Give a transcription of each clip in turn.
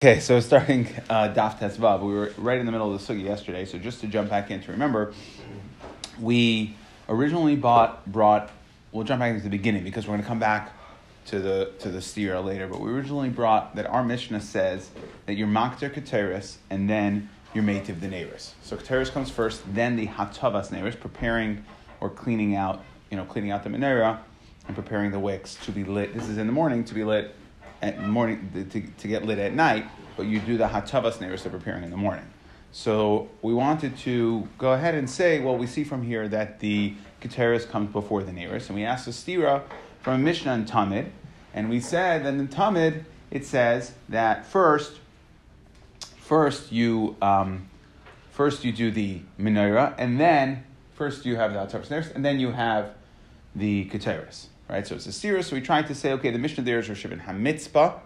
Okay, so starting uh, Daf Tesvav, we were right in the middle of the sugi yesterday. So just to jump back in to remember, we originally bought brought. We'll jump back into the beginning because we're going to come back to the to the steer later. But we originally brought that our Mishnah says that your makter keteris and then your mativ the neiris. So keteris comes first, then the hatavas neiris, preparing or cleaning out, you know, cleaning out the menorah and preparing the wicks to be lit. This is in the morning to be lit at morning to, to get lit at night, but you do the hatavas neiros of preparing in the morning. So we wanted to go ahead and say, well, we see from here that the keteris comes before the neiros, and we asked the stira from a Mishnah and Tamid, and we said that in Tamid it says that first, first you um, first you do the menorah, and then first you have the neiros, and then you have the keteris right? So it's a series. So we tried to say, okay, the Mishnah there is Rosh Hamitzpah.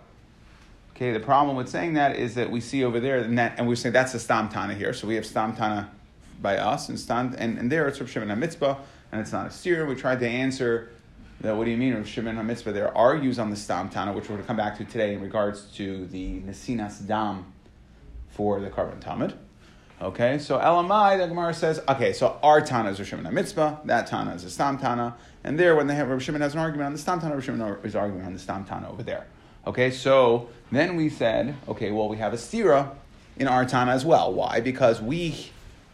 Okay, the problem with saying that is that we see over there, and, that, and we say that's a Stam Tana here. So we have Stam Tana by us, and Stam, and, and there it's Rosh Hamitzpah, and it's not a steer. We tried to answer that. What do you mean, Rosh Hamitzpah? There are argues on the Stam Tana, which we're going to come back to today in regards to the Nesinas Dam for the Korban Tamid. Okay, so Elamai, the Gemara says, okay, so our Tana is Rosh Mitzvah, that Tana is a Stam Tana, and there, when they have Shimon has an argument on the Stam Tana, Shimon is arguing on the Stam Tana over there. Okay, so then we said, okay, well, we have a Stira in our Tana as well. Why? Because we,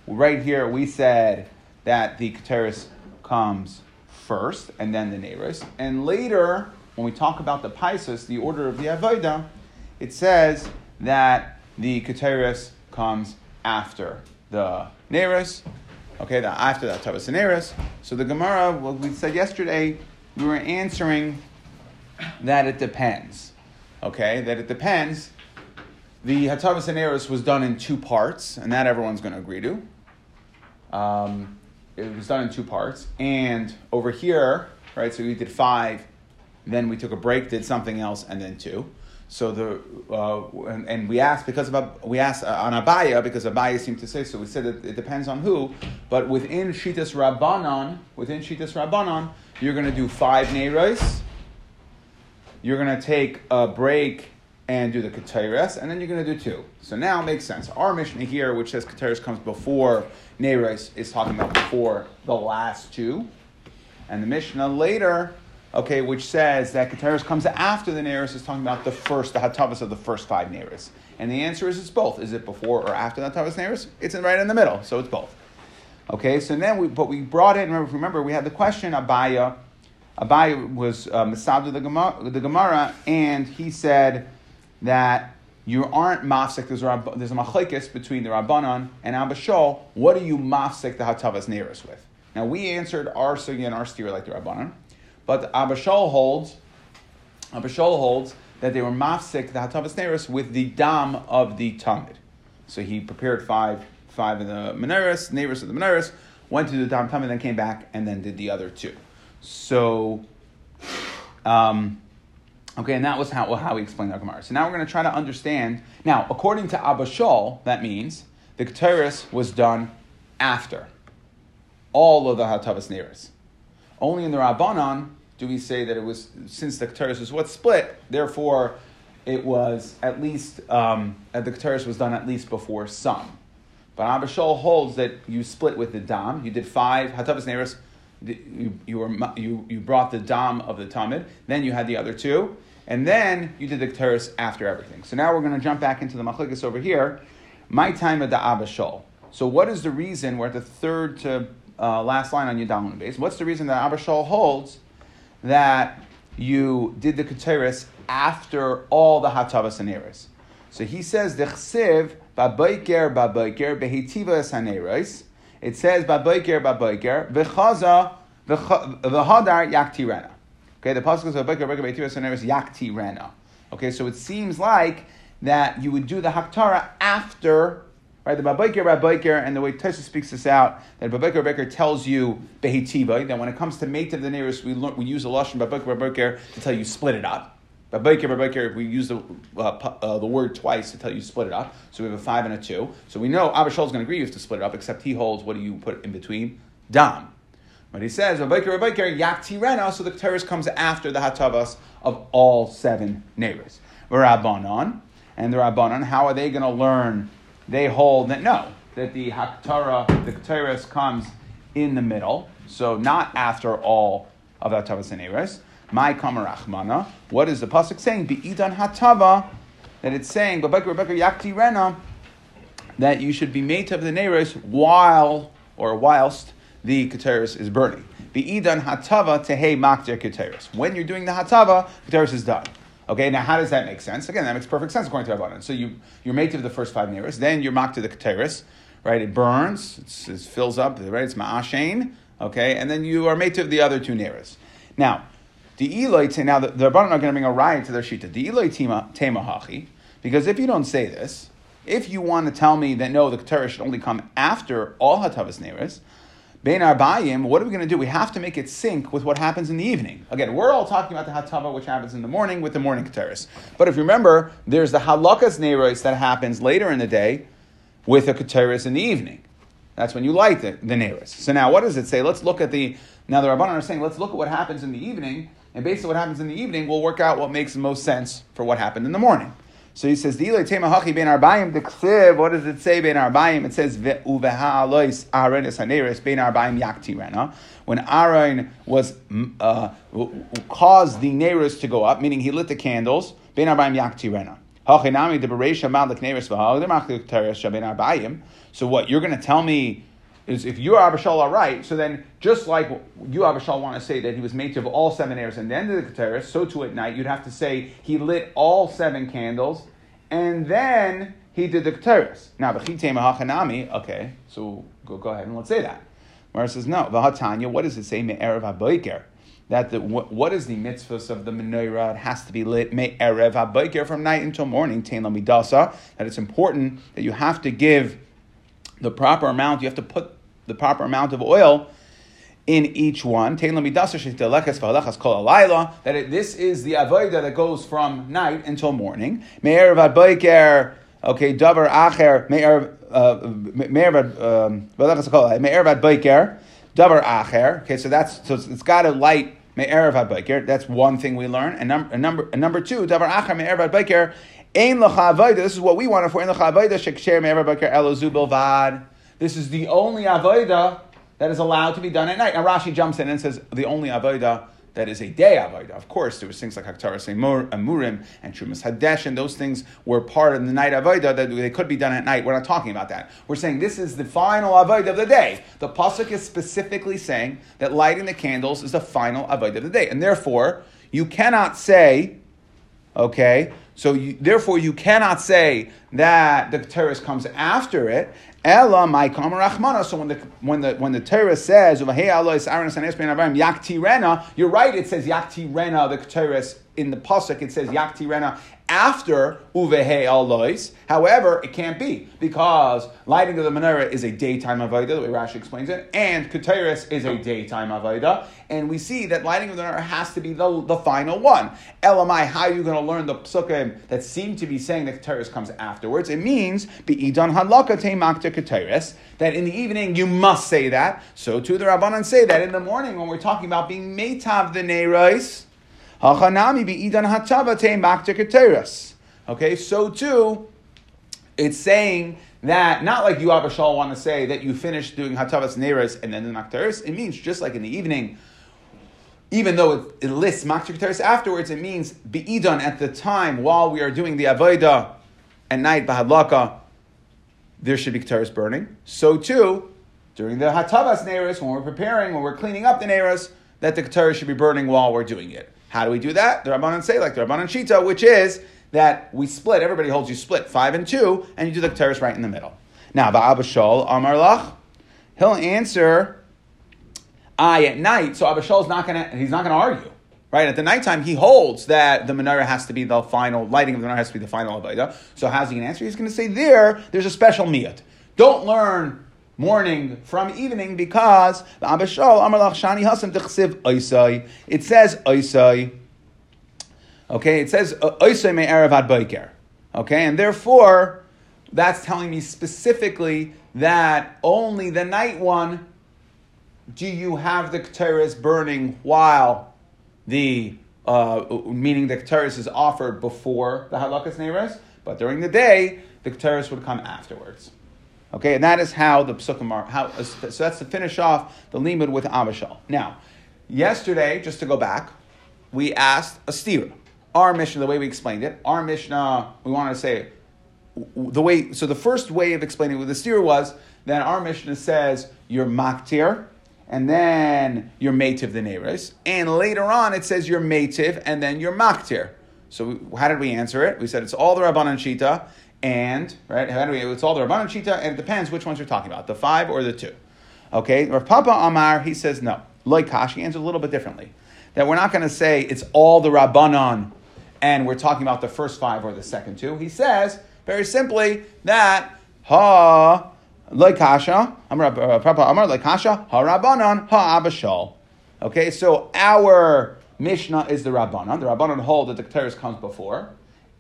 right here, we said that the Keteris comes first, and then the Neris. And later, when we talk about the Paisus, the order of the Avodah, it says that the Keteris comes after the Neris, Okay, the, after that, Tavas and So the Gemara, what we said yesterday, we were answering that it depends. Okay, that it depends. The Hatavas and was done in two parts, and that everyone's going to agree to. Um, it was done in two parts. And over here, right, so we did five, then we took a break, did something else, and then two. So the uh, and, and, we asked because of we asked uh, on Abaya because Abaya seemed to say so. We said that it depends on who, but within Shitas Rabbanon, within Shitas Rabbanon, you're going to do five neiros. You're going to take a break and do the Keteres, and then you're going to do two. So now it makes sense. Our Mishnah here, which says Keteres comes before neiros, is talking about before the last two, and the Mishnah later okay, which says that Keteris comes after the Neris is talking about the first, the Hatavas of the first five Neris. And the answer is it's both. Is it before or after the Hatavas Neris? It's right in the middle, so it's both. Okay, so then we, but we brought in, remember, remember we had the question, Abaya, Abaya was uh, Masadu the Gemara, the Gemara, and he said that you aren't mafsek. There's a, there's a between the Rabbanon and Abba Shaul. What are you mafsek the Hatavas Neris with? Now we answered our sugi and our steer like the Rabbanon. But Abashol holds, Abashol holds that they were mafsik the hatavas neris with the dam of the tamid. So he prepared five, five of the menaris, neighbors of the menaris, went to the dam tamid, then came back and then did the other two. So, um, okay, and that was how, how he explained the Gemara. So now we're going to try to understand. Now, according to Abashol, that means the Keteris was done after all of the hatavas neris. Only in the Rabbanon do we say that it was since the Keteris was what split, therefore it was at least um, the Keteris was done at least before some. But Abishol holds that you split with the dam. You did five hatavas neris. You, you, were, you, you brought the dam of the tamid. Then you had the other two, and then you did the keteris after everything. So now we're going to jump back into the machlikas over here. My time of the Abishol. So what is the reason? We're at the third to uh, last line on download base. What's the reason that Abishol holds that you did the Keteris after all the Hatavas and Eres. So he says, the Chsiv, Babayker, Babayker, Behetiva Saneres. It says, Babayker, Babayker, V'chaza, V'hadar Yakti Rena. Okay, the Pasuk says, Babayker, Babayker, Behetiva Yakti Rena. Okay, so it seems like that you would do the Haktara after Right, the Babaikir, Babaikir, and the way Tesha speaks this out, that Babaikir, Babaikir tells you Behitiva, that when it comes to mate of the nearest, we, learn, we use a Lashon Babaikir, Babaikir to tell you split it up. Babaikir, Babaikir, we use the, uh, uh, the word twice to tell you split it up. So we have a five and a two. So we know Abba is going to agree you have to split it up, except he holds what do you put in between? Dam. But he says, Babaikir, Babaikir, Yakti Rena, so the Keteris comes after the Hatavas of all seven neighbors. Rabbanon. and the Rabbanan, how are they going to learn? They hold that no, that the Haktara, the Keteris comes in the middle, so not after all of Hatavas and Eres. My Kamarachmana. What is the pasuk saying? Be'idan Hatava. That it's saying, Yakti Rena, that you should be made of the Neres while or whilst the Keteris is burning. Be'idan Hatava Tehe Makdir Keteris. When you're doing the Hatava, Keteris is done. Okay, now how does that make sense? Again, that makes perfect sense according to Rabbanan. So you, you're made to the first five Neres, then you're mocked to the Keteris, right? It burns, it fills up, right? It's Ma'ashain, okay? And then you are made to the other two Neres. Now, the Eloi, now the, Rabbanan are going to bring a riot to their Shita. The Eloi Tema Hachi, because if you don't say this, if you want to tell me that no, the Keteris should only come after all Hatavas Neres, Bein Arbayim, what are we going to do? We have to make it sync with what happens in the evening. Again, we're all talking about the Hatava, which happens in the morning with the morning Keteris. But if you remember, there's the Halakas Neros that happens later in the day with a Keteris in the evening. That's when you light the, the Neros. So now, what does it say? Let's look at the. Now, the Rabbanan are saying, let's look at what happens in the evening, and based on what happens in the evening, we'll work out what makes the most sense for what happened in the morning. So he says, the What does it say ben arbayim? It says ben arbayim yakti rena. When Aaron was uh, caused the neres to go up, meaning he lit the candles, ben arbayim yakti rena. So what you're going to tell me is if you Abishal are right, so then just like you Abishal want to say that he was made of all seven airs and then the Keteris, so too at night you'd have to say he lit all seven candles and then he did the Keteris. Now, Hachanami, okay, so go, go ahead and let's say that. Mara says, no, Vahatanya, what does it say? Me'erev HaBoiker. That the, what, what is the mitzvahs of the menorah? It has to be lit me'erev HaBoiker from night until morning, Tain Lamidasa. That it's important that you have to give the proper amount, you have to put the proper amount of oil in each one. That it, this is the avodah that goes from night until morning. Me'er vadboiker, okay, davar acher, me'er me'er vadboiker, davar acher. Okay, so that's so it's got a light me'er vadboiker. That's one thing we learn. And number and number and number two, davar acher me'er vadboiker. Ein l'cha This is what we want for. Ein l'cha avodah sheksher me'er vadboiker elozu bilvad. This is the only avodah that is allowed to be done at night. Now Rashi jumps in and says the only avodah that is a day avodah. Of course, there was things like Haktaras Amurim and Trumas Hadesh, and those things were part of the night avodah that they could be done at night. We're not talking about that. We're saying this is the final avodah of the day. The pasuk is specifically saying that lighting the candles is the final avodah of the day, and therefore you cannot say, okay, so you, therefore you cannot say that the terrorist comes after it, Ella my rachmana. So when the when the when the Torah says yakti rena, you're right. It says yakti rena. The Torah in the pasuk it says yakti rena after uvehe alois. However, it can't be because lighting of the menorah is a daytime avodah, the way Rashi explains it, and keteris is a daytime avodah, and we see that lighting of the menorah has to be the, the final one. Elamai, how are you going to learn the psukim that seem to be saying that keteris comes afterwards? It means be'idan halakha makta keteris that in the evening you must say that. So too the rabbanon say that in the morning when we're talking about being meitav the neiros Hachanami Okay, so too, it's saying that not like you Abishal want to say that you finish doing hatavas neras and then the makteris. It means just like in the evening, even though it, it lists makteris afterwards, it means be be'idan at the time while we are doing the avodah at night bahadlaka. There should be keteris burning. So too, during the hatavas neras, when we're preparing, when we're cleaning up the neras, that the keteris should be burning while we're doing it. How do we do that? The Rabbanan say like the Rabbanan Shita, which is that we split. Everybody holds you split five and two, and you do the terrace right in the middle. Now, Ba'abashal Amar Lach, he'll answer I at night. So Abishal's not gonna he's not gonna argue. Right at the nighttime, he holds that the menorah has to be the final lighting of the menorah has to be the final avodah. So how's he going to answer? He's going to say there, there's a special miyat. Don't learn morning from evening because it says oisai. Okay, it says oisai me erev ad. Okay, and therefore that's telling me specifically that only the night one do you have the keteris burning while the uh, meaning the keteris is offered before the halakas neiros, But during the day, the Keteris would come afterwards. Okay, and that is how the psukim are. How, uh, so that's to finish off the limud with Abishal. Now, yesterday, just to go back, we asked a stira. Our Mishnah, the way we explained it, our Mishnah, we wanted to say the way. So the first way of explaining it with the stira was that our Mishnah says you're maktir, and then you're mativ the neighbors, and later on it says you're mativ, and then you're maktir. So how did we answer it? We said it's all the Rabbanan Shita, and right, Anyway. It's all the Rabbanon Shita, and it depends which ones you're talking about, the five or the two. Okay, Rav Papa Amar he says no. Like Kashi answers a little bit differently. That we're not going to say it's all the Rabbanon, and we're talking about the first five or the second two. He says very simply that ha like Kasha Amar uh, Papa Amar like Kasha ha Rabbanan ha Abashal. Okay, so our Mishnah is the Rabbanon. The Rabbanon hold that the Keteris comes before,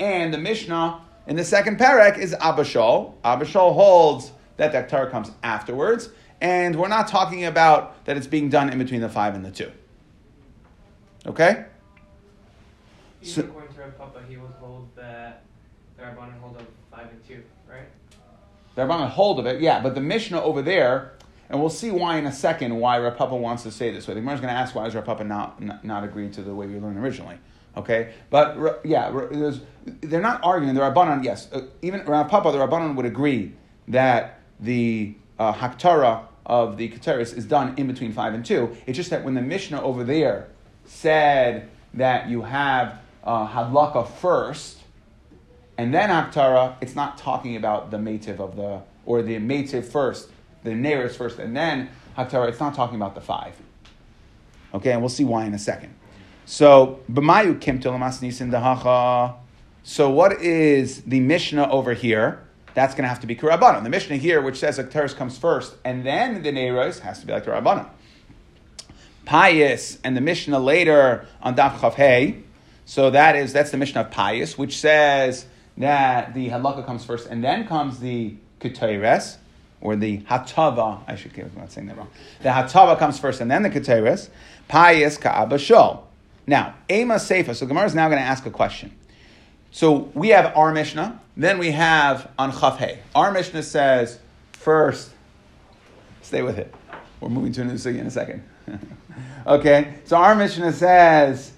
and the Mishnah in the second parak is Abashol. Abashol holds that the Torah comes afterwards, and we're not talking about that it's being done in between the five and the two. Okay? So, according to Rav Papa, he would hold that the Rabbanan hold of five and two, right? The Rabbanan hold of it, yeah, but the Mishnah over there, and we'll see why in a second why Rav Papa wants to say this way. The Gemara is going to ask why does Rav Papa not, not, not agree to the way we learned originally. Okay, but yeah, they're not arguing. The Rabbanon, yes, uh, even Rav Papa, the Rabbanon would agree that the uh, of the Keteris is done in between five and two. It's just that when the Mishnah over there said that you have uh, Hadlaka first and then Haktara, it's not talking about the mative of the, or the mative first, the nearest first, and then Haktara, it's not talking about the five. Okay, and we'll see why in a second. So, b'mayu kim nisin dahacha. So, what is the Mishnah over here? That's going to have to be Kurabanan. The Mishnah here, which says that Teres comes first and then the Neiros, has to be like Kurabanan. Pious and the Mishnah later on Daf Chav So that is that's the Mishnah of Pious, which says that the halakha comes first and then comes the Keteres, or the Hatava. I should I'm not saying that wrong. The Hatava comes first and then the Keteres. Pious Ka'aba Shol. Now, Ema Seifa. So Gemara is now going to ask a question. So we have our Mishnah, then we have on Chafhei. Our Mishnah says first, stay with it. We're moving to a new sugi in a second. okay, so our Mishnah says,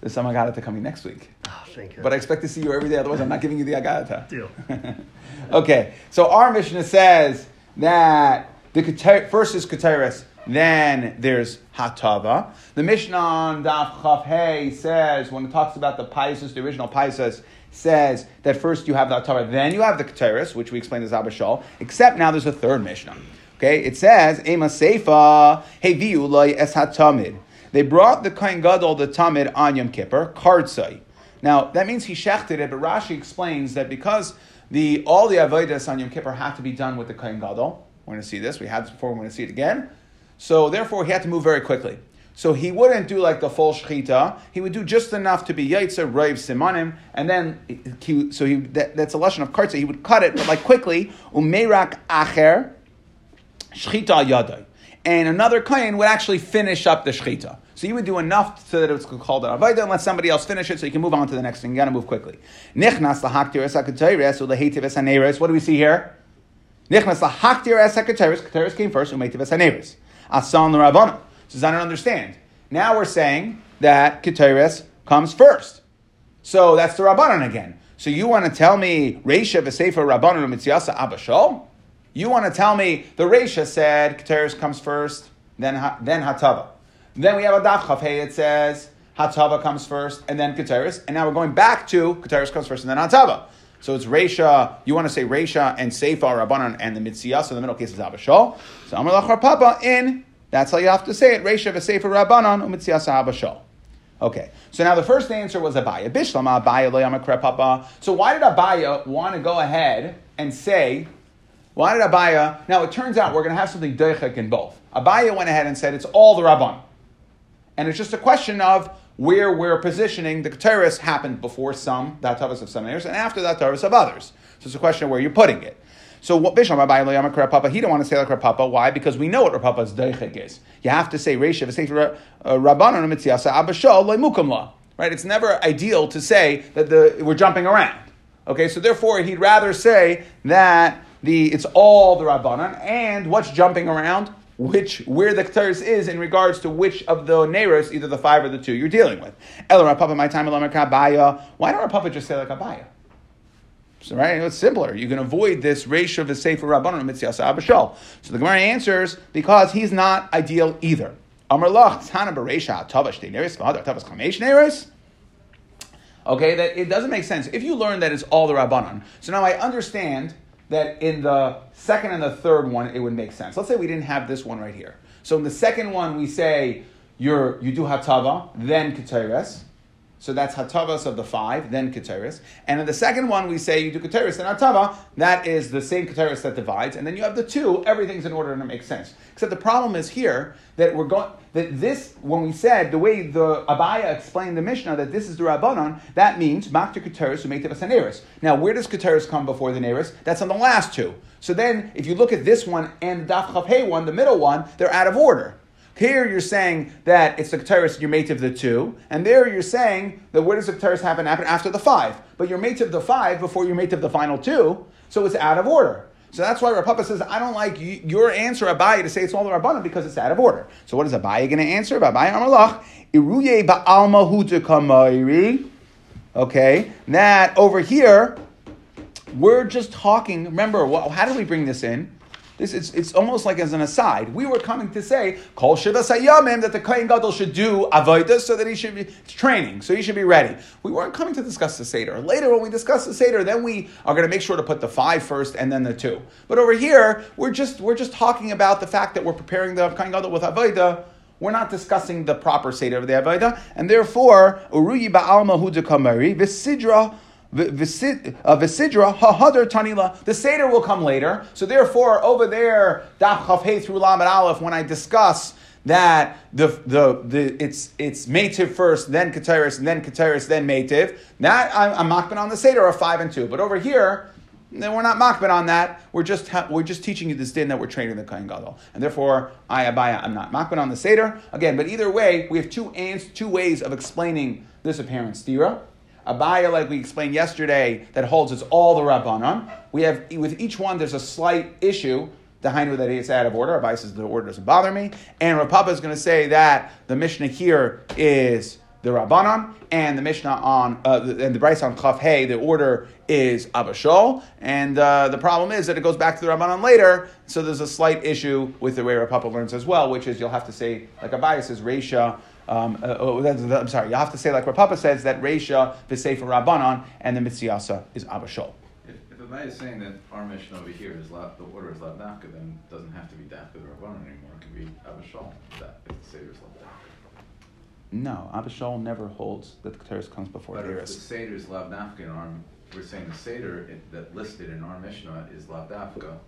this time I to coming next week. Oh, thank you. But I expect to see you every day, otherwise I'm not giving you the Agadata. Deal. okay, so our Mishnah says that the first is Keteris, then there's Hatava. The Mishnah on Daf Hey says, when it talks about the Paisus, the original Paisus, says that first you have the Hatava, then you have the Keteris, which we explained as Abashal, except now there's a third Mishnah. Okay, it says, Ema Seifa, Hey Viulai Es Hatamid. They brought the Kain Gadol, the Tamid, on Yom Kippur, Kardzai. Now, that means he shechted it, but Rashi explains that because the, all the Avodas on Yom Kippur have to be done with the Kain Gadol, we're going to see this, we had this before, we're going to see it again, so therefore, he had to move very quickly. So he wouldn't do like the full shechita. He would do just enough to be yaitzer rave simanim, and then he, so he that, that's a lesson of kartza. He would cut it, but like quickly umerak acher shechita yadai, and another kohen would actually finish up the shechita. So you would do enough so that it's called an avodah and let somebody else finish it so you can move on to the next thing. You got to move quickly. Nichnas lahaktir esakatayres or lehetiv esaneres. What do we see here? Nichnas lahaktir esakatayres. Kataris came first. Umetiv esaneres. Asan l'Rabbanon. So I don't understand. Now we're saying that Keteres comes first. So that's the Rabbanon again. So you want to tell me Reisha v'Sefer Rabbanon Mitziasa Abashol? You want to tell me the Reisha said Keteres comes first, then then Hatava. Then we have a Daf Chafei. It says Hatava comes first, and then Keteres. And now we're going back to Keteres comes first, and then Hatava. So it's Reisha, you want to say Reisha and Seifa Rabbanan and the Mitziyah, so the middle case is Abashol. So Amar Lachar Papa in, that's how you have to say it, Reisha v'Seifa Rabbanan u'Mitziyah Abashol. Okay, so now the first answer was Abaya. Bishlama Abaya lo Papa. So why did Abaya want to go ahead and say, why did Abaya, now it turns out we're going to have something deichek in both. Abaya went ahead and said it's all the Rabban. And it's just a question of where we're positioning the Keteris happened before some, the Hatavas of some areas, and after the Hatavas of others. So it's a question of where you're putting it. So what Bisham Rabbi Yama Papa, he don't want to say like Papa. Why? Because we know what Papa's deichik is. You have to say Reisha v'sefer uh, Rabbanon mitziasa abashol le'mukum la. Right? It's never ideal to say that the, we're jumping around. Okay, so therefore he'd rather say that the it's all the Rabbanan, and what's jumping around? Which where the Keteris is in regards to which of the Neros, either the five or the two you're dealing with. Rav Papa, my time Why don't Papa just say like Abaya? So right, it's simpler. You can avoid this ratio of the sefer rabbanon mitzias abashal. So the Gemara answers because he's not ideal either. Okay, that it doesn't make sense if you learn that it's all the rabbanon. So now I understand that in the second and the third one it would make sense. Let's say we didn't have this one right here. So in the second one we say you're you do hatava then keteres. So that's Hatavas of the five, then Keteris. And in the second one, we say you do Keteris and Hatava. That is the same Keteris that divides. And then you have the two, everything's in order and it makes sense. Except the problem is here that we're going, that this, when we said, the way the Abaya explained the Mishnah, that this is the Rabbanon, that means Makta Keteris who make the Neris. Now, where does Keteris come before the Neris? That's on the last two. So then, if you look at this one and the Daf Chav one, the middle one, they're out of order. Here you're saying that it's the Keteris, you're mate of the two, and there you're saying that where does the Keteris happen? Happen after the five. But you're mate of the five before you're mate of the final two, so it's out of order. So that's why Rav Papa says, I don't like your answer, Abaye, to say it's all the Rabbanan because it's out of order. So what is Abaye going to answer? Abaye Amalach, Iruye Ba'alma Okay, that over here, we're just talking. Remember, how did we bring this in? This it's, it's almost like as an aside. We were coming to say Kol Shiva Sayamim that the Kohen Gadol should do avodah so that he should be training, so he should be ready. We weren't coming to discuss the seder. Later, when we discuss the seder, then we are going to make sure to put the five first and then the two. But over here, we're just we're just talking about the fact that we're preparing the Kohen Gadol with avodah. We're not discussing the proper seder of the avodah, and therefore Uruyi Ba'alma Huda Kamari Visidra Visidra uh, hahadar tanila. The seder will come later. So therefore, over there, daf chafhei through lamed aleph, when I discuss that the the, the it's it's metiv first, then keteris, and then keteris, then metiv. That I'm, I'm on the seder of five and two. But over here. We're not makbid on that. We're just ha- we're just teaching you this din that we're training the kohen gadol, and therefore I abaya I'm not makbid on the seder again. But either way, we have two ans- two ways of explaining this apparent stira. Abaya, like we explained yesterday, that holds it's all the Rabbanon. We have, with each one, there's a slight issue. The Hainu that it's out of order. Abaya says the order doesn't bother me. And Rav Papa is going to say that the Mishnah here is the Rabbanon, and the Mishnah on, uh, and the Bryce on Chaf Hey, the order is Abashol. And uh, the problem is that it goes back to the Rabbanon later, so there's a slight issue with the way Rav Papa learns as well, which is you'll have to say, like Abaya says, Resha um, uh, oh, I'm sorry, you have to say like Rav Papa says that Reisha v'Sefer Rabbanon and the Mitziasa is Abashol. If, if Abai is saying that our mission over here is la, the order is Lav then it doesn't have to be Dafka the Rabbanon anymore. It can be Abashol that if the Seder is Lav No, Abashol never holds that the Keteris comes before but the if the Seder is Lav Dafka in our, we're saying the Seder that listed in our Mishnah is Lav Dafka.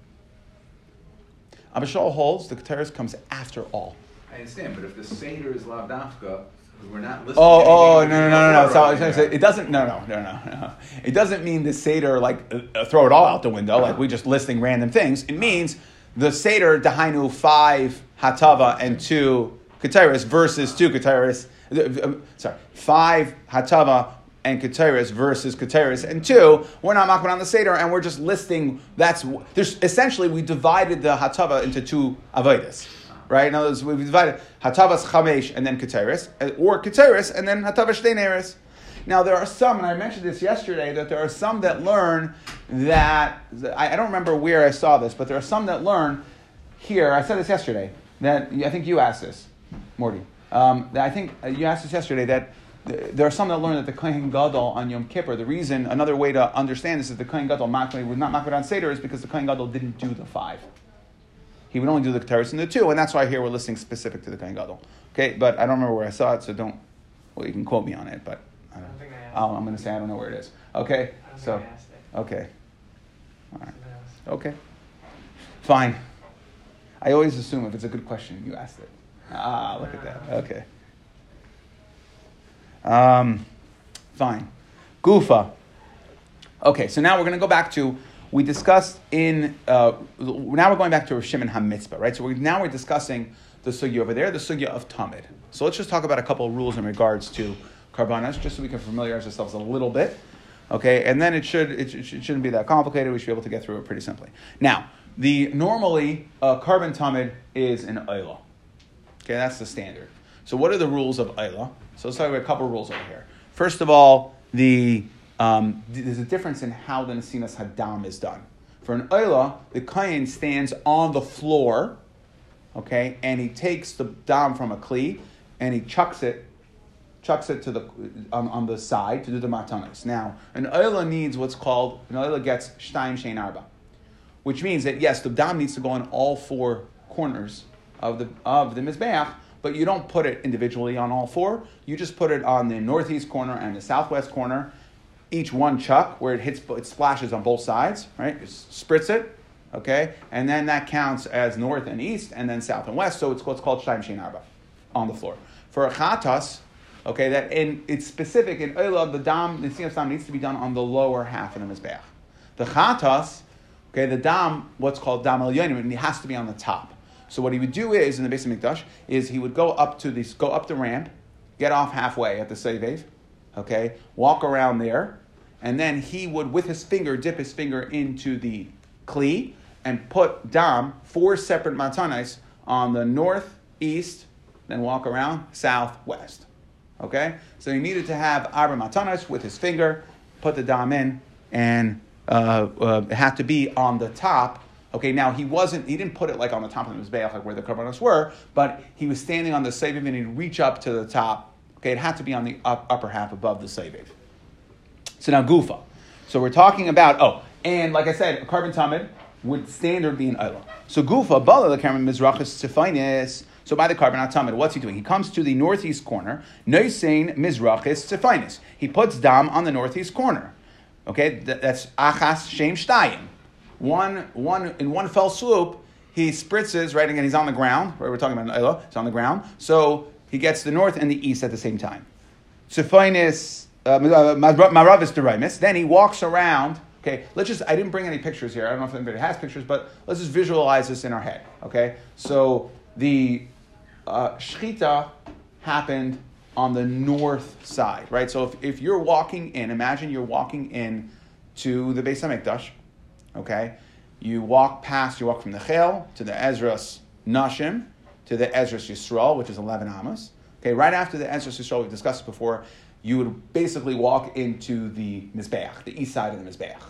Abashol holds the Keteris comes after all. I understand, but if the Seder is Lav Dafka, we're not listening. Oh, oh, no, no, no, no, no. So I was going to say, it doesn't, no, no, no, no, no. It doesn't mean the Seder, like, uh, throw it all out the window, like we're just listing random things. It means the Seder, Dahainu, five Hatava and two Keteris versus two Keteris. Uh, uh, sorry, five Hatava and Keteris versus Keteris and two. We're not making on the Seder, and we're just listing. That's there's essentially we divided the Hatava into two Avodas right? In other words, we've divided Hatavas Chamesh and then Keteris, or Keteris and then Hatavas Shteineris. Now, there are some, and I mentioned this yesterday, that there are some that learn that, I, don't remember where I saw this, but there are some that learn here, I said this yesterday, that I think you asked this, Morty. Um, I think uh, you asked this yesterday that there are some that learn that the Kohen Gadol on Yom Kippur, the reason, another way to understand this is the Kohen Gadol was not Makbid on Seder is because the Kohen Gadol didn't do the five. He would only do the Keteris in the two, and that's why here we're listening specific to the Kohen Gadol. Okay, but I don't remember where I saw it, so don't. Well, you can quote me on it, but I don't think I oh, I'm going to say I don't know where it is. Okay, so okay, all right, okay, fine. I always assume if it's a good question, you asked it. Ah, look at that. Okay. Um, fine. Gufa. Okay, so now we're going to go back to we discussed in uh, now we're going back to Shimon Hamitzvah, right? So we're, now we're discussing the sugya over there, the sugya of Tamid. So let's just talk about a couple of rules in regards to karbanas, just so we can familiarize ourselves a little bit. Okay, and then it should it, sh- it shouldn't be that complicated. We should be able to get through it pretty simply. Now, the normally uh, korban tamid is an oila. Okay, that's the standard. So, what are the rules of oila? So, let's talk about a couple of rules over here. First of all, the um, there's a difference in how the nasinas hadam is done. For an oila, the kain stands on the floor, okay, and he takes the dam from a kli and he chucks it chucks it to the on, on the side to do the matanas. Now, an oila needs what's called an oila gets shtaim shein arba, which means that yes, the dam needs to go on all four corners of the of the mizbeach, but you don't put it individually on all four. You just put it on the northeast corner and the southwest corner, each one chuck where it hits it splashes on both sides, right? You spritz it, okay, and then that counts as north and east, and then south and west. So it's what's called shtaim shein arba on the floor. For a chatas, okay, that in it's specific in Oila, the dam, the Siyam Dam needs to be done on the lower half of the Mizbeach. The chatas, okay, the dam, what's called dam el yonim, it has to be on the top. So what he would do is, in the Beis Hamikdash, is he would go up to this, go up the ramp, get off halfway at the Sevev, okay, walk around there, and then he would, with his finger, dip his finger into the Kli and put dam, four separate matanis, on the north, east, then walk around southwest. Okay? So he needed to have Arba Matanas with his finger, put the dam in, and uh, uh, it had to be on the top. Okay, now he wasn't, he didn't put it like on the top of the Mizbeach, like where the Karbanos were, but he was standing on the Seviv and he'd reach up to the top. Okay, it had to be on the up, upper half above the Seviv. So now Gufa. So we're talking about, oh, and like I said, a korban tamid would standard be an Oila. So Gufa, Bala, the Karman Mizrachis Tzifinis, so by the korban tamid, what's he doing? He comes to the northeast corner, Noisein Mizrachis Tzifinis. He puts dam on the northeast corner. Okay, that's Achas Shem Shtayim. One, one, in one fell swoop, he spritzes, right, again, he's on the ground, right, we're talking about an Oila, it's on the ground. So he gets the north and the east at the same time. Tzifinis, uh, Maravis Deraimis. Then he walks around. Okay, let's just, I didn't bring any pictures here. I don't know if anybody has pictures, but let's just visualize this in our head. Okay, so the uh, Shechita happened on the north side, right? So if, if you're walking in, imagine you're walking in to the Beis HaMikdash, okay? You walk past, you walk from the Chel to the Ezra's Nashim to the Ezra's Yisrael, which is 11 Amos. Okay, right after the Ezra's Yisrael, we've discussed before, you would basically walk into the Mizbeach, the east side of the Mizbeach.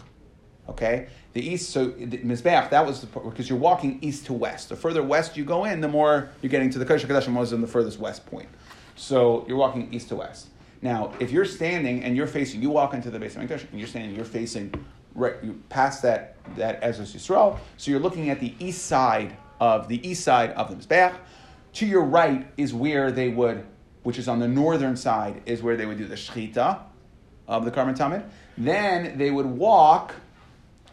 Okay, the east. So the Mizbeach, that was the because you're walking east to west. The further west you go in, the more you're getting to the Kodesh Hakadoshim was in the furthest west point. So you're walking east to west. Now, if you're standing and you're facing, you walk into the Beis Hamikdash and you're standing, you're facing right, you past that that Ezra's Yisrael. So you're looking at the east side of the east side of the Mizbeach. To your right is where they would, which is on the northern side, is where they would do the shechita of the Korban Tamid. Then they would walk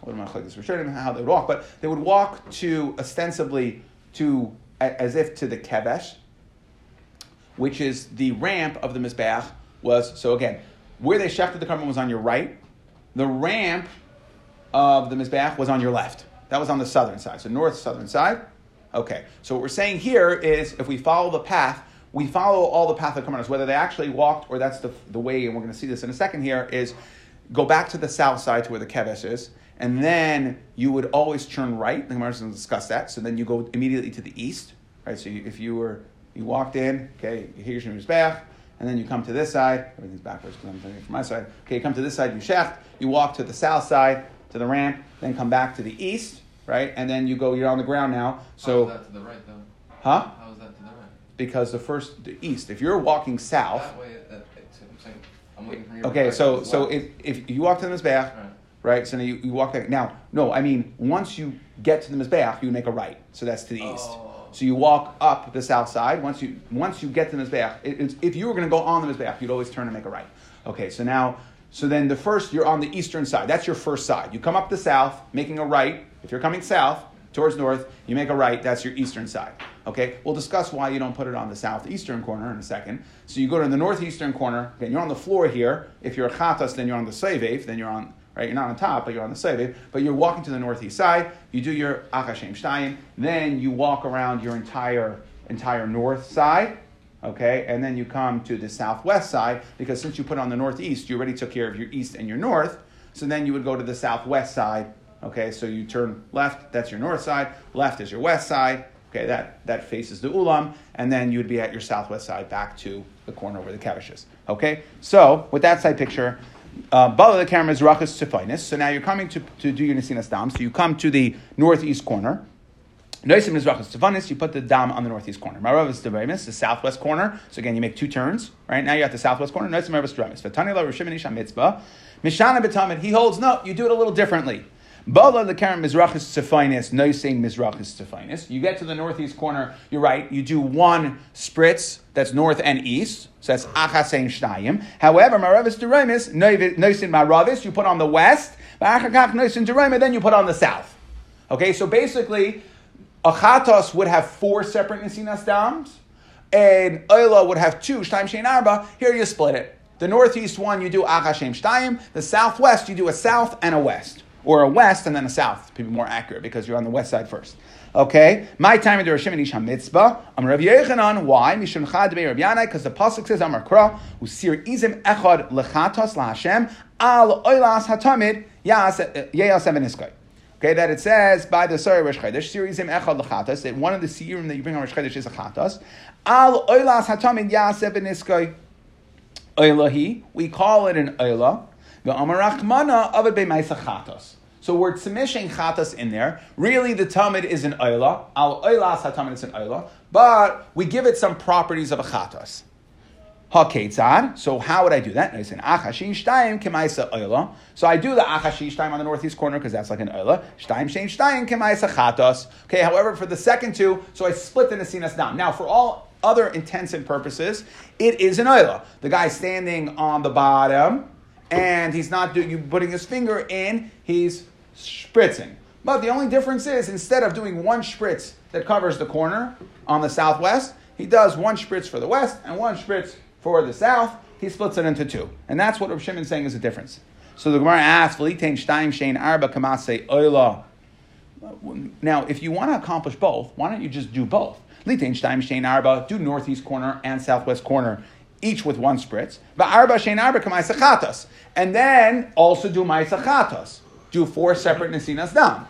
what am I like this Rishonim, how they would walk, but they would walk to ostensibly to as if to the kevesh, which is the ramp of the mizbeach. Was so again, where they shechted the korban was on your right. The ramp of the mizbeach was on your left. That was on the southern side, so north southern side. Okay, so what we're saying here is if we follow the path, we follow all the path of Karmanos, whether they actually walked or that's the, the way, and we're going to see this in a second here, is go back to the south side to where the kevesh is, and then you would always turn right. The Gemara is going to discuss that. So then you go immediately to the east, right? So you, if you were you walked in, okay, here's your back, and then you come to this side. Everything's backwards because I'm doing it from my side. Okay, you come to this side, you shecht. You walk to the south side to the ramp, then come back to the east, right? And then you go. You're on the ground now. So How is that to the right, though? huh? How is that to the right? Because the first the east. If you're walking south, That way, that, I'm saying, I'm looking okay. So so if if you walk to the mizbeach, Right. right? So now you, you walk back. Now, no, I mean, once you get to the Mizbeach, you make a right. So that's to the east. Oh. So you walk up the south side. Once you once you get to the Mizbeach, it, it's, if you were going to go on the Mizbeach, you'd always turn and make a right. Okay, so now, so then the first, you're on the eastern side. That's your first side. You come up the south, making a right. If you're coming south towards north, you make a right. That's your eastern side. Okay, we'll discuss why you don't put it on the southeastern corner in a second. So you go to the northeastern corner. Again, you're on the floor here. If you're a chatas, then you're on the sevev. Then you're on right? You're not on top, but you're on the sevev. But you're walking to the northeast side. You do your achashem shtayim. Then you walk around your entire entire north side. okay, and then you come to the southwest side because since you put on the northeast, you already took care of your east and your north. So then you would go to the southwest side, okay. So you turn left, that's your north side. Left is your west side. Okay, that, that faces the ulam, and then you would be at your southwest side back to the corner where the kavish is. Okay, so with that side picture, uh, Bala the camera is rachas tzifinus. So now you're coming to, to do your nesinas dam. So you come to the northeast corner. Noisim is rachas tzifinus. You put the dam on the northeast corner. Marav is devemis, the southwest corner. So again, you make two turns. Right now you're at the southwest corner. Noisim is devemis. V'tani lo rishim mitzvah. Mishana betamid. He holds no. You do it a little differently. Bala the Karen Mizrachis Tzefinus, no saying Mizrachis Tzefinus. You get to the northeast corner, you're right, you do one spritz, that's north and east, so that's Achasein Shtayim. However, Maravis Deremis, Noisin Maravis, you put on the west, Achakach Noisin Derema, then you put on the south. Okay, so basically, Achatos would have four separate Nesinas Dams, and Oila would have two, Shtaim Shein Arba. Here you split it. The northeast one, you do Achashem Shtayim. The southwest, you do a south and a west or a west and then a south to be more accurate because you're on the west side first. Okay, my time in the Rishim Nisha Mitzvah. I'm Rav Yechanan. Why? Mishum Chad Rav because the pasuk says Amar Kra Usir Izim Echad Lechatos LaHashem Al Oilas Hatamid Yas Yeyas Okay, that it says by the Sari Rosh Chodesh, Sirizim Echad Lechatos, that one of the Sirim that you bring on Rosh Chodesh is a Chatos. Al Oilas Hatamid Yas Eveniskoy. Oilahi, we call it an Oilah. The Amarachmana of it b'maisa chatos. So we're tzimishing chatas in there. Really, the tamid is an oila. Al oilas hatamid is an oila, but we give it some properties of a chatas. Ha So how would I do that? I say achashin shtayim kemaisa oila. So I do the achashin shtayim on the northeast corner because that's like an oila. Shtayim shein shtayim kemaisa chatos. Okay. However, for the second two, so I split the nesinas down. Now, for all other intents and purposes, it is an oila. The guy standing on the bottom and he's not you putting his finger in, he's spritzing. But the only difference is instead of doing one spritz that covers the corner on the southwest, he does one spritz for the west and one spritz for the south. He splits it into two. And that's what Rav is saying is a difference. So the Gemara asks, Oila. Now, if you want to accomplish both, why don't you just do both? Litain Shtaim Shein Arba, do northeast corner and southwest corner each with one spritz. And then also do ma'asachatos. Do four separate nesinas dam.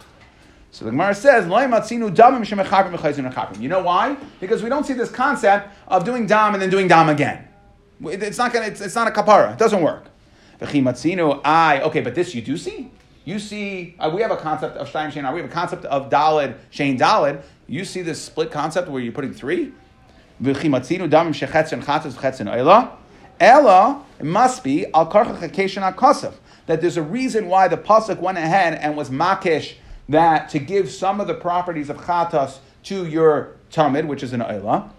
So the Gemara says, You know why? Because we don't see this concept of doing dam and then doing dam again. It's not gonna. It's, it's not a kapara. It doesn't work. I okay, but this you do see. You see, uh, we have a concept of shtayim shein. We have a concept of dalid shein dalid. You see this split concept where you're putting three. Ella, it must be al karcha that there's a reason why the pasuk went ahead and was makish that to give some of the properties of chatas to your tamid, which is an oila.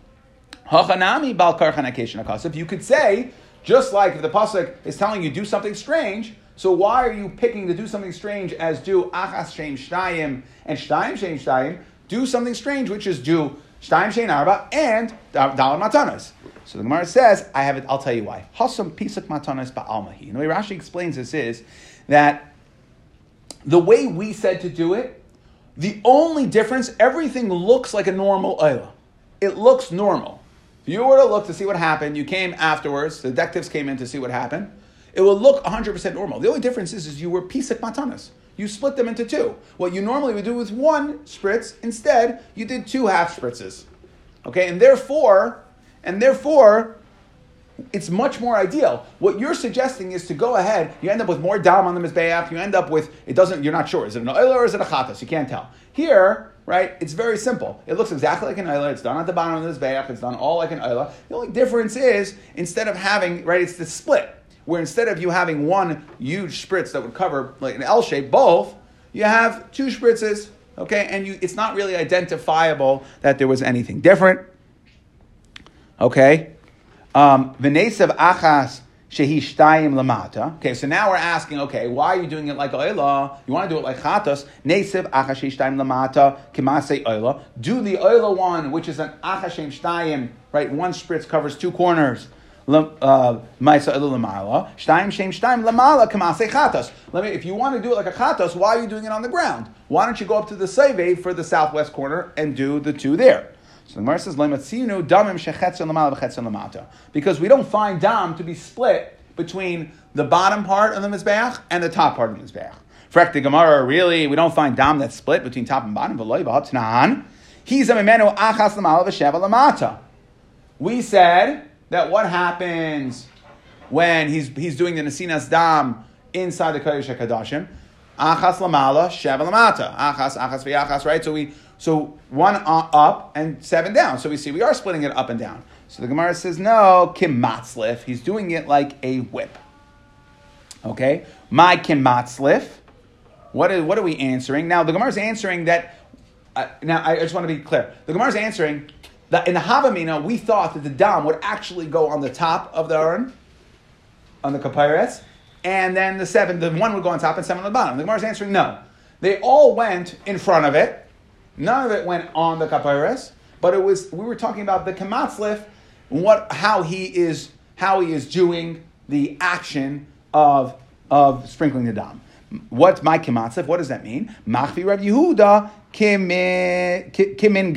Hachanami bal karcha You could say just like if the pasuk is telling you do something strange. So why are you picking to do something strange as do achas shem shtayim and shtayim shem shtayim? Do something strange, which is do Shtayim Shein Arba, and Dalar Matanas. So the Gemara says, I have it, I'll tell you why. Hasam Pisak Matanas Ba'almahi. And the way Rashi explains this is that the way we said to do it, the only difference, everything looks like a normal Ayla. It looks normal. If you were to look to see what happened, you came afterwards, the detectives came in to see what happened, it will look 100% normal. The only difference is, is you were Pisak Matanas you split them into two. What you normally would do with one spritz, instead, you did two half spritzes. Okay, and therefore, and therefore, it's much more ideal. What you're suggesting is to go ahead, you end up with more dam on the Mizbeach, you end up with, it doesn't, you're not sure, is it an oil or is it a chatas? You can't tell. Here, right, it's very simple. It looks exactly like an oila, it's done at the bottom of the Mizbeach, it's done all like an oila. The only difference is, instead of having, right, it's the split where instead of you having one huge spritz that would cover like an L shape, both, you have two spritzes, okay, and you, it's not really identifiable that there was anything different. Okay, um, v'nesav achas shehi shtayim lamata. Okay, so now we're asking, okay, why are you doing it like oila? You want to do it like chatos? Nesav achas shehi shtayim lamata kimase oila. Do the oila one, which is an achashem shtayim, right? One spritz covers two corners. Uh, Let me, if you want to do it like a chatos, why are you doing it on the ground? Why don't you go up to the seve for the southwest corner and do the two there? So the Gemara says, because we don't find dam to be split between the bottom part of the mizbeach and the top part of the mizbeach. Frek the Gemara, really, we don't find dam that's split between top and bottom. He's a memenu achas lamala v'sheva lamata. We said that what happens when he's he's doing the nasinas dam inside the kodesh hakadoshim. Achas lamala, sheva lamata. Achas, achas v'achas, right? So we, so one up and seven down. So we see we are splitting it up and down. So the Gemara says, no, kimatzlif. He's doing it like a whip. Okay? My kimatzlif. What, is, what are we answering? Now, the Gemara is answering that, uh, now I just want to be clear. The Gemara is answering in the Havamina, we thought that the dam would actually go on the top of the urn, on the kapayres, and then the seven, the one would go on top and seven on the bottom. The Gemara is answering no. They all went in front of it. None of it went on the kapayres, but it was we were talking about the kamatzlif, what how he is how he is doing the action of of sprinkling the dam. What's my kamatzlif? What does that mean? Machvi Rav Yehuda kimin kimin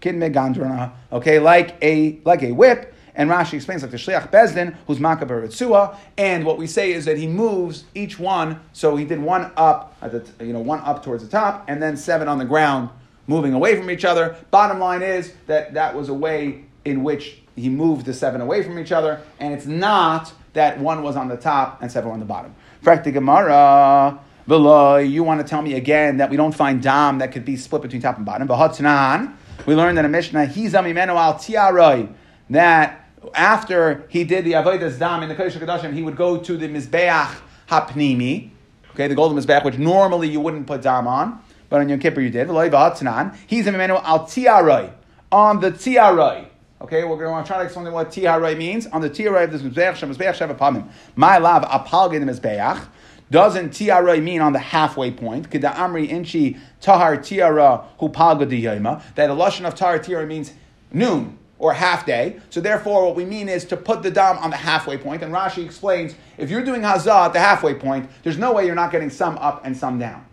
kimin gandrana. Okay, like a like a whip. And Rashi explains like the Shliach Bezdin, who's Makaber Ritzua, and what we say is that he moves each one, so he did one up at the you know one up towards the top, and then seven on the ground, moving away from each other. Bottom line is that that was a way in which he moved the seven away from each other, and it's not that one was on the top and seven on the bottom. Frakti Gemara. You want to tell me again that we don't find dam that could be split between top and bottom? But we learned in a Mishnah, he's amimenu al tiaroi, that after he did the avodas dam in the Kodesh HaKadoshim, he would go to the Mizbeach Hapnimi, okay, the golden Mizbeach, which normally you wouldn't put dam on, but on Yom Kippur you did. He's a memenu al tiaroi, on the tiaroi. Okay, we're going to try to explain what tiaroi means. On the tiaroi of this Mizbeach, Mizbeach Sheva Pamim. My love, apalge the Mizbeach. Doesn't tiaroi mean on the halfway point? Kida amri inchi tahar tiara. That a lashon of tahar tiara means noon or half day. So therefore, what we mean is to put the dam on the halfway point. And Rashi explains, if you're doing hazah at the halfway point, there's no way you're not getting some up and some down.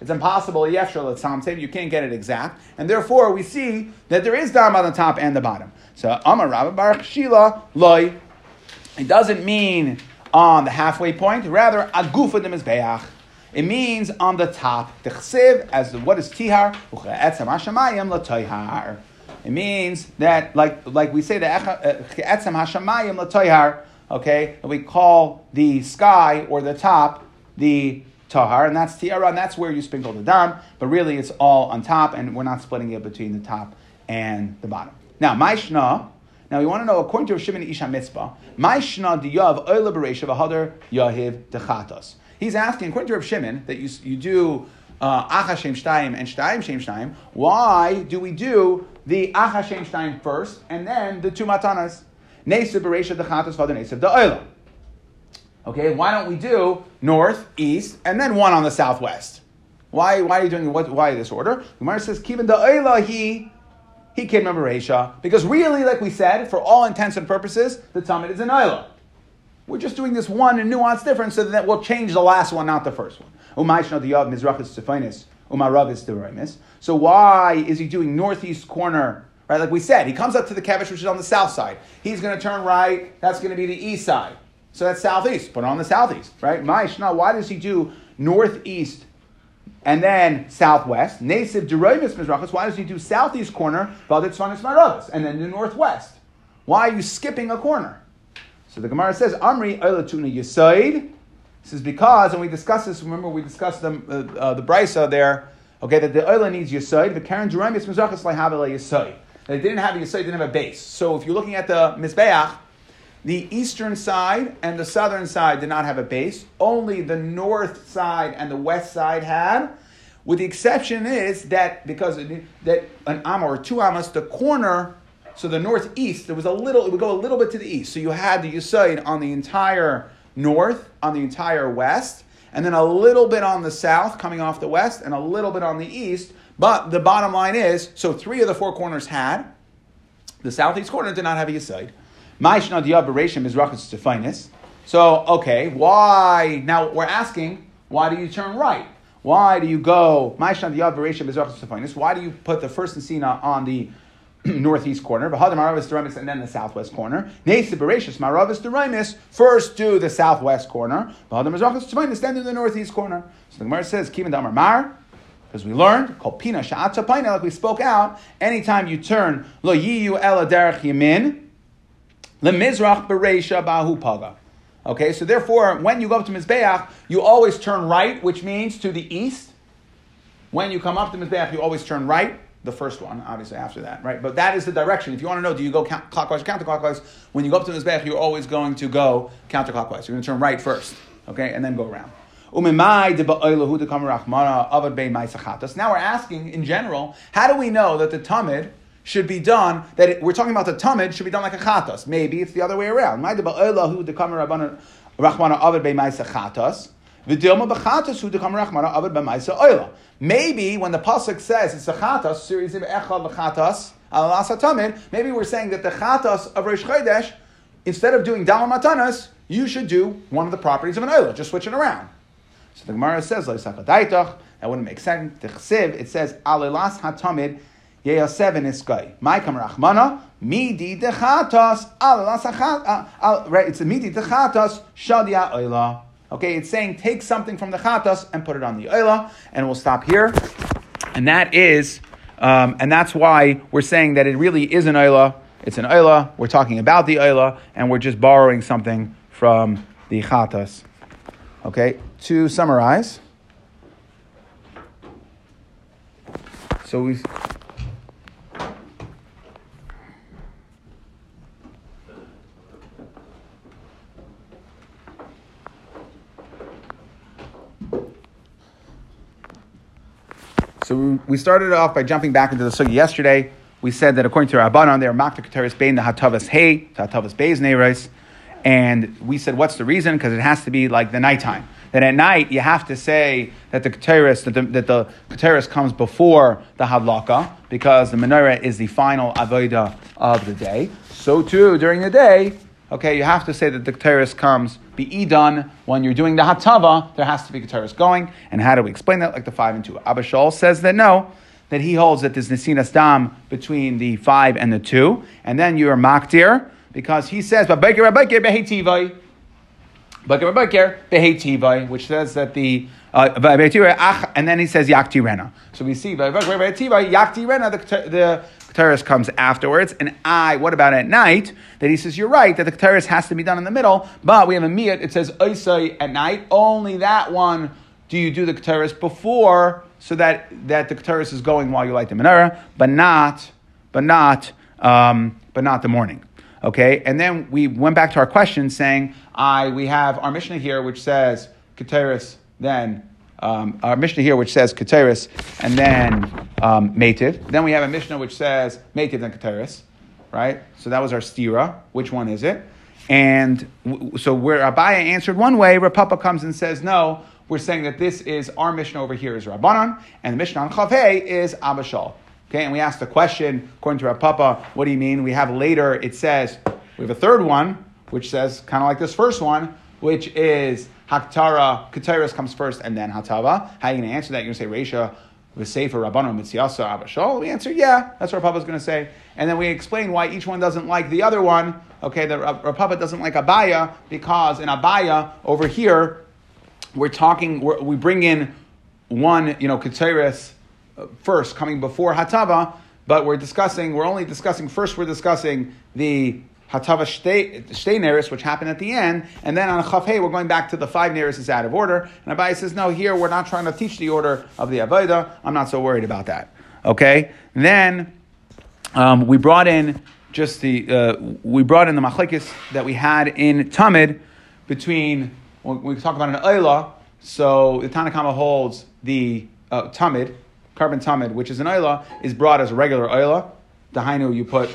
It's impossible, you can't get it exact. And therefore, we see that there is dam on the top and the bottom. So, Amar Rabba bar Shila, loy. It doesn't mean on the halfway point, rather, agufa de mizbeach. It means on the top. The as the, what is tihar? Hashamayim it means that, like, like we say, the etzem hashamayim latoyhar, okay, we call the sky or the top the tahar, and that's tiara, and that's where you sprinkle the dam, but really it's all on top, and we're not splitting it between the top and the bottom. Now, Maishna, now we want to know, according to Shimon Ish HaMitzpah, Maishna diyav oila beresha v'hadar yahiv dechatos. He's asking, according to Rav Shimon, that you, you do uh, Acha Shem Shtayim and Shtayim Shem Shtayim, why do we do the Acha Shem Shtayim first and then the two Matanas? Nesib Beresha Dechatas Vada Nesib Da'oila. Okay, why don't we do north, east, and then one on the southwest? Why, why are you doing what, why this order? The Gemara says, Kivin Da'oila he he came Beresha. Because really, like we said, for all intents and purposes, the Talmud is an Oila. We're just doing this one and nuance difference so that we'll change the last one, not the first one. So why is he doing northeast corner? Right, like we said, he comes up to the Kevish, which is on the south side. He's going to turn right. That's going to be the east side. So that's southeast. Put on the southeast, right? Ma'ishna, why does he do northeast and then southwest? Nasiv Deroimus Mizrachas, why does he do southeast corner, and then the northwest? Why are you skipping a corner? So the Gemara says, Amri Eilatuna Yisaid. This is because, and we discussed this, remember we discussed the, uh, uh, the Brisa there, okay, that the Oila needs Yisaid, the Karen Jerome is Mizrachas Lehavela Yisaid. They didn't have a Yisaid, didn't have a base. So if you're looking at the Mizbeach, the eastern side and the southern side did not have a base. Only the north side and the west side had. With the exception is that because that an amma or two amas, the corner, so the northeast, there was a little, it would go a little bit to the east. So you had the Yisaid on the entire north, on the entire west, and then a little bit on the south coming off the west, and a little bit on the east. But the bottom line is so three of the four corners had. The southeast corner did not have a Yisaid. Ma'ishna diaberation is rachas tefinis. So, okay, why? Now we're asking, why do you turn right? Why do you go? Why do you put the first Nesina on the northeast corner, and then the southwest corner. First do the southwest corner, then do the northeast corner. So the Gemara says, Kivan Damar Mar, because we learned, Kolpina Sha'ata Paina, like we spoke out, anytime you turn Lo Yiyu Ela Derech Yamin, Lemizrach Bereisha Bahu Paga. Okay, so therefore, when you go up to Mizbeach, you always turn right, which means to the east. When you come up to Mizbeach, you always turn right the first one, obviously after that, right? But that is the direction. If you want to know, do you go clockwise or counterclockwise? When you go up to the Mizbeach, you're always going to go counterclockwise. You're going to turn right first, okay, and then go around. Now we're asking, in general, how do we know that the Tamid should be done, that it, we're talking about the Tamid should be done like a Chatas? Maybe it's the other way around. Maybe when the pasuk says it's a chatas, series of echad lechatas alas hatamid, maybe we're saying that the chatas of Rosh Chodesh, instead of doing dalam matanas, you should do one of the properties of an oil. Just switch it around. So the Gemara says that wouldn't make sense. It says alelas hatamid yeyaseven iskay. My rachmana midi dechatas alelas hachatas. Right, it's a midi dechatas shadia oila. Okay, it's saying take something from the chatas and put it on the oila, and we'll stop here. And that is, um, and that's why we're saying that it really is an oila. It's an oila. We're talking about the oila, and we're just borrowing something from the chatas. Okay, to summarize. So we've So we started off by jumping back into the sugi yesterday. We said that according to Rabbanon, they are makta keteris bein the hatavas hay to hatavas beis neiros. And we said, what's the reason? Because it has to be like the nighttime. That at night you have to say that the keteris that the, that the comes before the hadlaka because the menorah is the final avodah of the day. So too during the day okay, you have to say that the Keteris comes be done when you're doing the Hatava, there has to be Keteris going. And how do we explain that? Like the 5 and 2. Abba Shaul says that no, that he holds that there's Nesinas Dam between the 5 and the 2. And then you're Makdir, because he says, Behetivai, which says that the uh, and then he says Yakti Rena. So we see Yakti Rena, the, Keteris comes afterwards. And I, what about at night? That he says, you're right, that the Keteris has to be done in the middle, but we have a Miyat, it says Oisai at night. Only that one do you do the Keteris before, so that, that the Keteris is going while you light the menorah, but not, but not, um, but not the morning. Okay, and then we went back to our question saying, I, we have our Mishnah here which says Keteris, then um, our Mishnah here, which says Keteris and then um. Then we have a Mishnah which says Mativ then Keteris, right? So that was our stira. Which one is it? And w- so where Abaya answered one way, Rav Papa comes and says, no, we're saying that this is our Mishnah over here is Rabbanan, and the Mishnah on Chavei is Abba Shaul. Okay, and we asked the question, according to Rav Papa, what do you mean? We have later, it says, we have a third one, which says, kind of like this first one, which is Haktara, Keteris comes first and then Hatava. How are you going to answer that? You're going to say Resha, V'Sefer Rabbanu Mitziyasa Abba Shaul? We answer, yeah, that's what Rav Papa is going to say. And then we explain why each one doesn't like the other one. Okay, the Rav Papa doesn't like Abaya because in Abaya, over here, we're talking, we're, we bring in one, you know, Keteris uh, first, coming before Hatava, but we're discussing, we're only discussing, first we're discussing the Hatava Shtei Neris, which happened at the end, and then on Chav we're going back to the five Neris is out of order. And Abai says, no, here we're not trying to teach the order of the Avodah. I'm not so worried about that. Okay? then um, we brought in just the, uh, we brought in the machlekes that we had in Tamid between, when we talk about an Ayla, so the Tanakama holds the uh, Tamid, korban Tamid, which is an Ayla, is brought as a regular Ayla. Dahainu, you put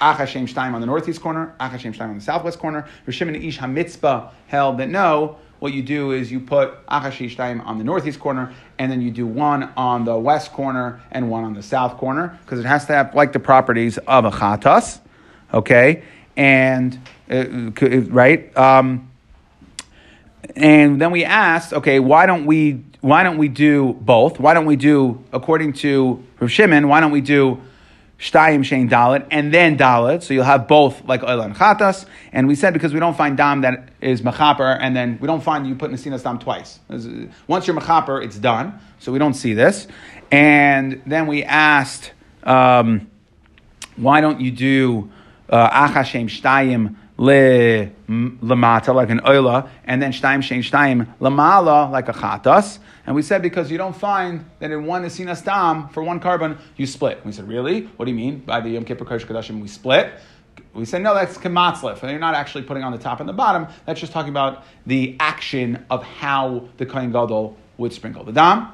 Achashem Shtaim on the northeast corner, Achashem Shtaim on the southwest corner. Rishim and Ish HaMitzpah held that no, what you do is you put Achashem Shtaim on the northeast corner, and then you do one on the west corner and one on the south corner, because it has to have like the properties of a Chatas, okay? And, uh, right? Um, and then we asked, okay, why don't we why don't we do both? Why don't we do according to Rav Shimon? Why don't we do Shtayim Shein Dalit and then Dalit? So you'll have both like Oil and Chatas. And we said because we don't find Dam that is Mechaper, and then we don't find you put Nasinas Dam twice. Once you're Mechaper, it's done. So we don't see this. And then we asked, um, why don't you do uh, Uh, Achashem Shtayim le lamata like an oila, and then shtayim shein shtayim lamala like a chatas. And we said because you don't find that in one asinas dam for one korban you split. We said really? What do you mean by the Yom Kippur Kodesh Kodashim we split? We said no, that's kamatzlif, and you're not actually putting on the top and the bottom. That's just talking about the action of how the kohen gadol would sprinkle the dam.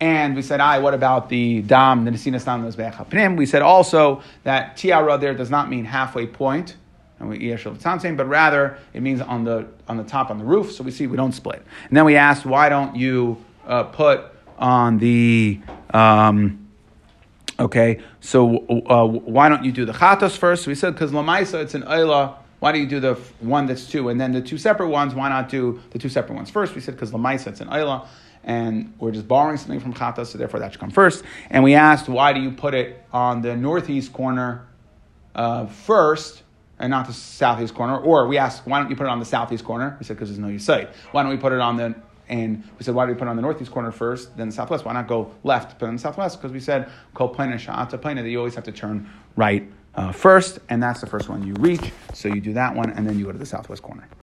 And we said, I, what about the dam, the nesinas dam, pnim? We said also that tiara there does not mean halfway point and we saying, but rather it means on the on the top on the roof. So we see we don't split. And then we asked, why don't you uh, put on the um, okay? So uh, why don't you do the chatos first? So we said because lamaisa it's an oila. Why do you do the one that's two, and then the two separate ones? Why not do the two separate ones first? We said because lamaisa it's an oila and we're just borrowing something from Chata, so therefore that should come first. And we asked, why do you put it on the northeast corner uh, first? and not the southeast corner. Or we asked, why don't you put it on the southeast corner? We said, because there's no Yisai. Why don't we put it on the, and we said, why do we put it on the northeast corner first, then the southwest? Why not go left, put it on the southwest? Because we said, kol plana sha'ata plana, that you always have to turn right uh, first, and that's the first one you reach. So you do that one, and then you go to the southwest corner.